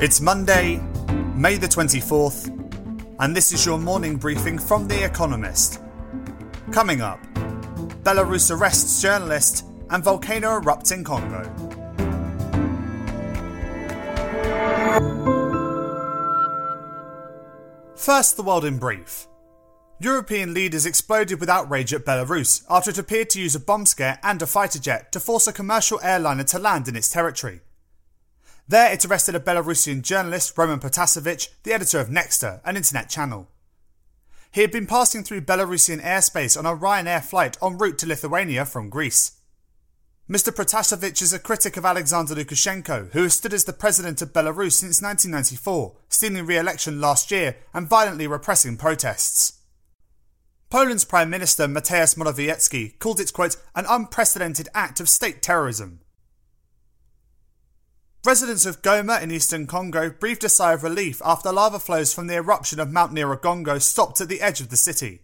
It's Monday, May the 24th, and this is your morning briefing from The Economist. Coming up, Belarus arrests journalist and volcano erupts in Congo. First, the world in brief. European leaders exploded with outrage at Belarus after it appeared to use a bomb scare and a fighter jet to force a commercial airliner to land in its territory. There, it arrested a Belarusian journalist, Roman Protasevich, the editor of Nexta, an internet channel. He had been passing through Belarusian airspace on a Ryanair flight en route to Lithuania from Greece. Mr. Protasevich is a critic of Alexander Lukashenko, who has stood as the president of Belarus since 1994, stealing re election last year and violently repressing protests. Poland's Prime Minister Mateusz Morawiecki called it, quote, an unprecedented act of state terrorism. Residents of Goma in eastern Congo breathed a sigh of relief after lava flows from the eruption of Mount Nyiragongo stopped at the edge of the city.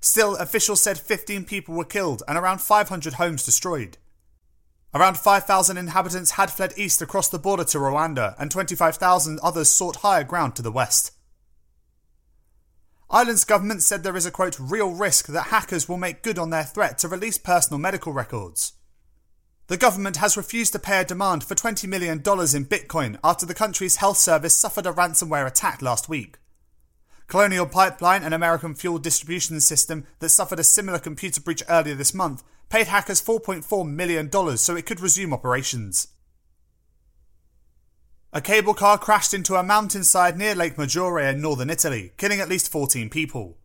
Still, officials said 15 people were killed and around 500 homes destroyed. Around 5,000 inhabitants had fled east across the border to Rwanda, and 25,000 others sought higher ground to the west. Ireland's government said there is a quote real risk that hackers will make good on their threat to release personal medical records. The government has refused to pay a demand for $20 million in Bitcoin after the country's health service suffered a ransomware attack last week. Colonial Pipeline, an American fuel distribution system that suffered a similar computer breach earlier this month, paid hackers $4.4 million so it could resume operations. A cable car crashed into a mountainside near Lake Maggiore in northern Italy, killing at least 14 people.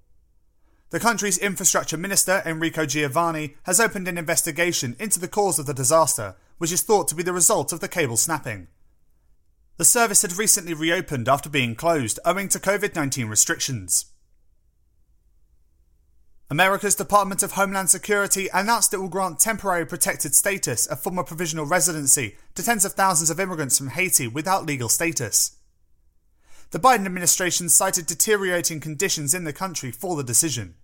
The country's infrastructure minister, Enrico Giovannini, has opened an investigation into the cause of the disaster, which is thought to be the result of the cable snapping. The service had recently reopened after being closed owing to COVID 19 restrictions. America's Department of Homeland Security announced it will grant temporary protected status a form of provisional residency to tens of thousands of immigrants from Haiti without legal status. The Biden administration cited deteriorating conditions in the country for the decision.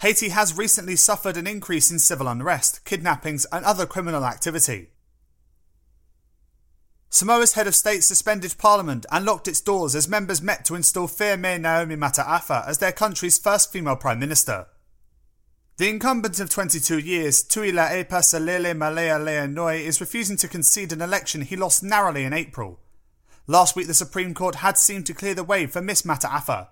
Haiti has recently suffered an increase in civil unrest, kidnappings, and other criminal activity. Samoa's head of state suspended parliament and locked its doors as members met to install Fiame Naomi Mataafa as their country's first female prime minister. The incumbent of 22 years, Tuilaepa Sailele Malielegaoi, is refusing to concede an election he lost narrowly in April. Last week, the Supreme Court had seemed to clear the way for Miss Mataafa.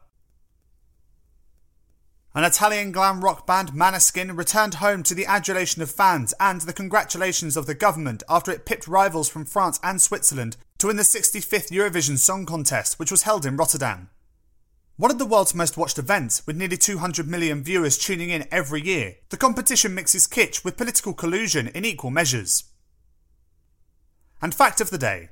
An Italian glam rock band, Måneskin, returned home to the adulation of fans and the congratulations of the government after it pipped rivals from France and Switzerland to win the 65th Eurovision Song Contest, which was held in Rotterdam. One of the world's most watched events, with nearly 200 million viewers tuning in every year, the competition mixes kitsch with political collusion in equal measures. And fact of the day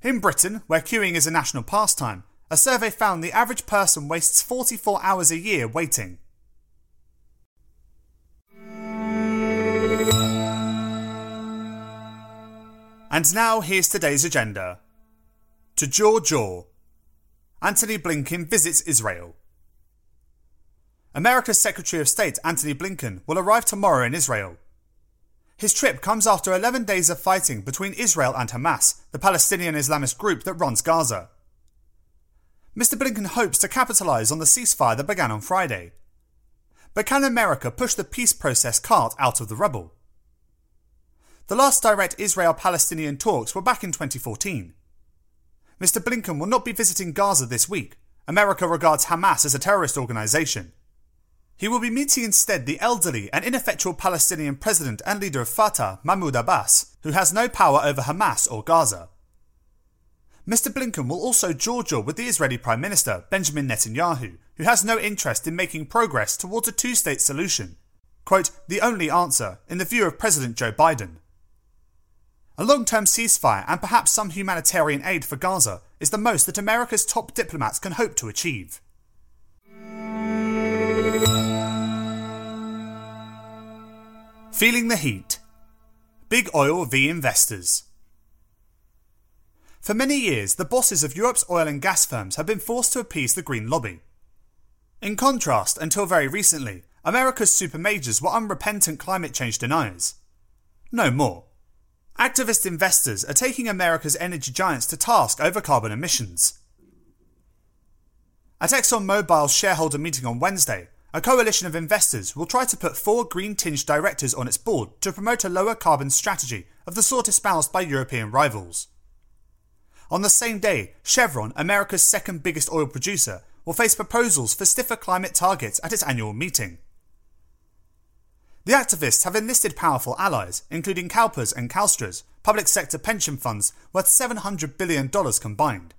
In Britain, where queuing is a national pastime, a survey found the average person wastes 44 hours a year waiting. And now here's today's agenda. To jaw jaw, Antony Blinken visits Israel. America's Secretary of State Antony Blinken will arrive tomorrow in Israel. His trip comes after 11 days of fighting between Israel and Hamas, the Palestinian Islamist group that runs Gaza. Mr. Blinken hopes to capitalise on the ceasefire that began on Friday. But can America push the peace process cart out of the rubble? The last direct Israel Palestinian talks were back in 2014. Mr. Blinken will not be visiting Gaza this week. America regards Hamas as a terrorist organisation. He will be meeting instead the elderly and ineffectual Palestinian president and leader of Fatah, Mahmoud Abbas, who has no power over Hamas or Gaza. Mr. Blinken will also jaw jaw with the Israeli Prime Minister, Benjamin Netanyahu, who has no interest in making progress towards a two state solution. Quote, the only answer, in the view of President Joe Biden. A long term ceasefire and perhaps some humanitarian aid for Gaza is the most that America's top diplomats can hope to achieve. Feeling the heat. Big oil v investors. For many years, the bosses of Europe's oil and gas firms have been forced to appease the green lobby. In contrast, until very recently, America's super majors were unrepentant climate change deniers. No more. activist investors are taking America's energy giants to task over carbon emissions. At ExxonMobil's shareholder meeting on Wednesday, a coalition of investors will try to put four green tinged directors on its board to promote a lower carbon strategy of the sort espoused by European rivals. On the same day, Chevron, America's second biggest oil producer, will face proposals for stiffer climate targets at its annual meeting. The activists have enlisted powerful allies, including CalPERS and CalSTRS, public sector pension funds worth $700 billion combined.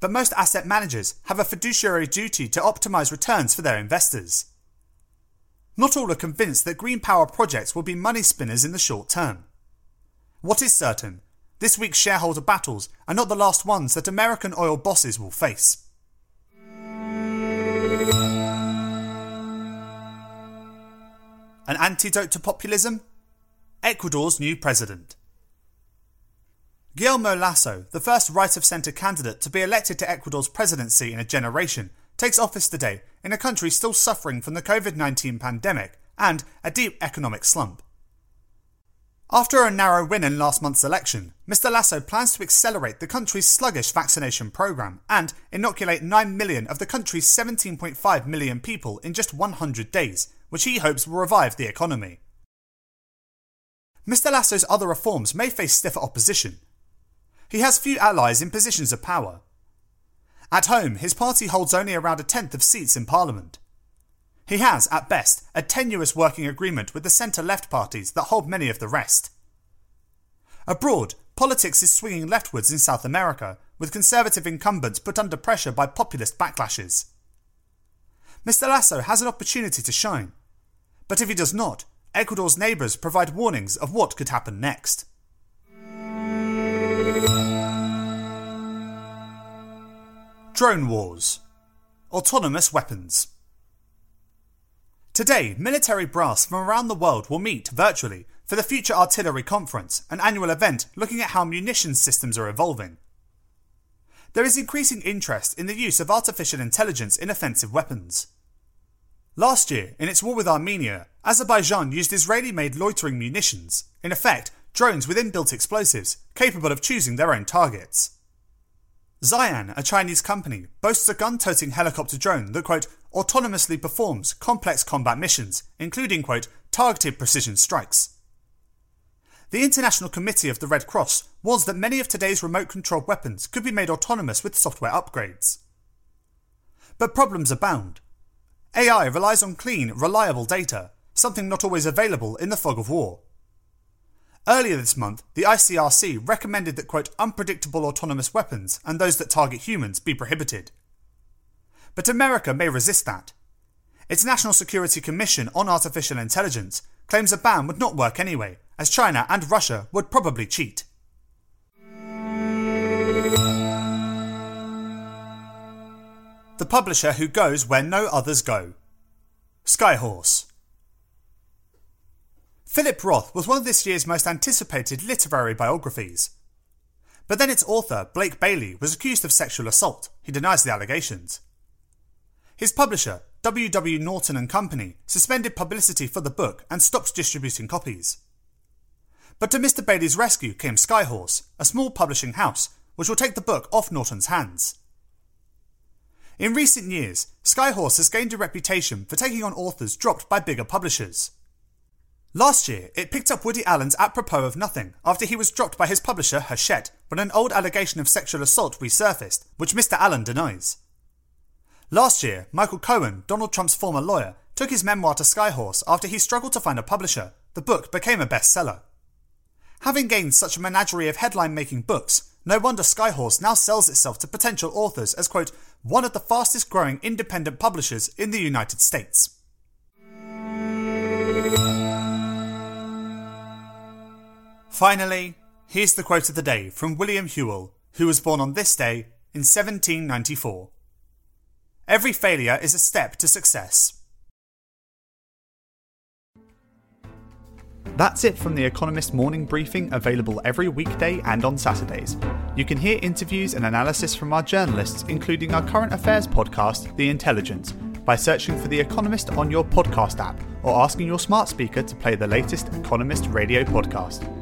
But most asset managers have a fiduciary duty to optimise returns for their investors. Not all are convinced that green power projects will be money spinners in the short term. What is certain, this week's shareholder battles are not the last ones that American oil bosses will face. An antidote to populism? Ecuador's new president. Guillermo Lasso, the first right of centre candidate to be elected to Ecuador's presidency in a generation, takes office today in a country still suffering from the COVID 19 pandemic and a deep economic slump. After a narrow win in last month's election, Mr. Lasso plans to accelerate the country's sluggish vaccination programme and inoculate 9 million of the country's 17.5 million people in just 100 days, which he hopes will revive the economy. Mr. Lasso's other reforms may face stiffer opposition. He has few allies in positions of power. At home, his party holds only around a tenth of seats in Parliament. He has, at best, a tenuous working agreement with the centre left parties that hold many of the rest. Abroad, politics is swinging leftwards in South America, with conservative incumbents put under pressure by populist backlashes. Mr. Lasso has an opportunity to shine. But if he does not, Ecuador's neighbours provide warnings of what could happen next. Drone Wars Autonomous Weapons Today, military brass from around the world will meet virtually for the Future Artillery Conference, an annual event looking at how munitions systems are evolving. There is increasing interest in the use of artificial intelligence in offensive weapons. Last year, in its war with Armenia, Azerbaijan used Israeli made loitering munitions, in effect, drones with inbuilt explosives, capable of choosing their own targets. Ziyan, a Chinese company, boasts a gun toting helicopter drone that, quote, autonomously performs complex combat missions, including, quote, targeted precision strikes. The International Committee of the Red Cross warns that many of today's remote controlled weapons could be made autonomous with software upgrades. But problems abound. AI relies on clean, reliable data, something not always available in the fog of war. Earlier this month, the ICRC recommended that, quote, unpredictable autonomous weapons and those that target humans be prohibited. But America may resist that. Its National Security Commission on Artificial Intelligence claims a ban would not work anyway, as China and Russia would probably cheat. The publisher who goes where no others go. Skyhorse. Philip Roth was one of this year's most anticipated literary biographies. But then its author, Blake Bailey, was accused of sexual assault. He denies the allegations. His publisher, W. W. Norton and Company, suspended publicity for the book and stopped distributing copies. But to Mr. Bailey's rescue came Skyhorse, a small publishing house, which will take the book off Norton's hands. In recent years, Skyhorse has gained a reputation for taking on authors dropped by bigger publishers. Last year, it picked up Woody Allen's Apropos of Nothing after he was dropped by his publisher Hachette when an old allegation of sexual assault resurfaced, which Mr. Allen denies. Last year, Michael Cohen, Donald Trump's former lawyer, took his memoir to Skyhorse after he struggled to find a publisher. The book became a bestseller. Having gained such a menagerie of headline making books, no wonder Skyhorse now sells itself to potential authors as, quote, one of the fastest growing independent publishers in the United States. Finally, here's the quote of the day from William Whewell, who was born on this day in 1794. Every failure is a step to success. That's it from The Economist morning briefing, available every weekday and on Saturdays. You can hear interviews and analysis from our journalists, including our current affairs podcast, The Intelligence, by searching for The Economist on your podcast app or asking your smart speaker to play the latest Economist radio podcast.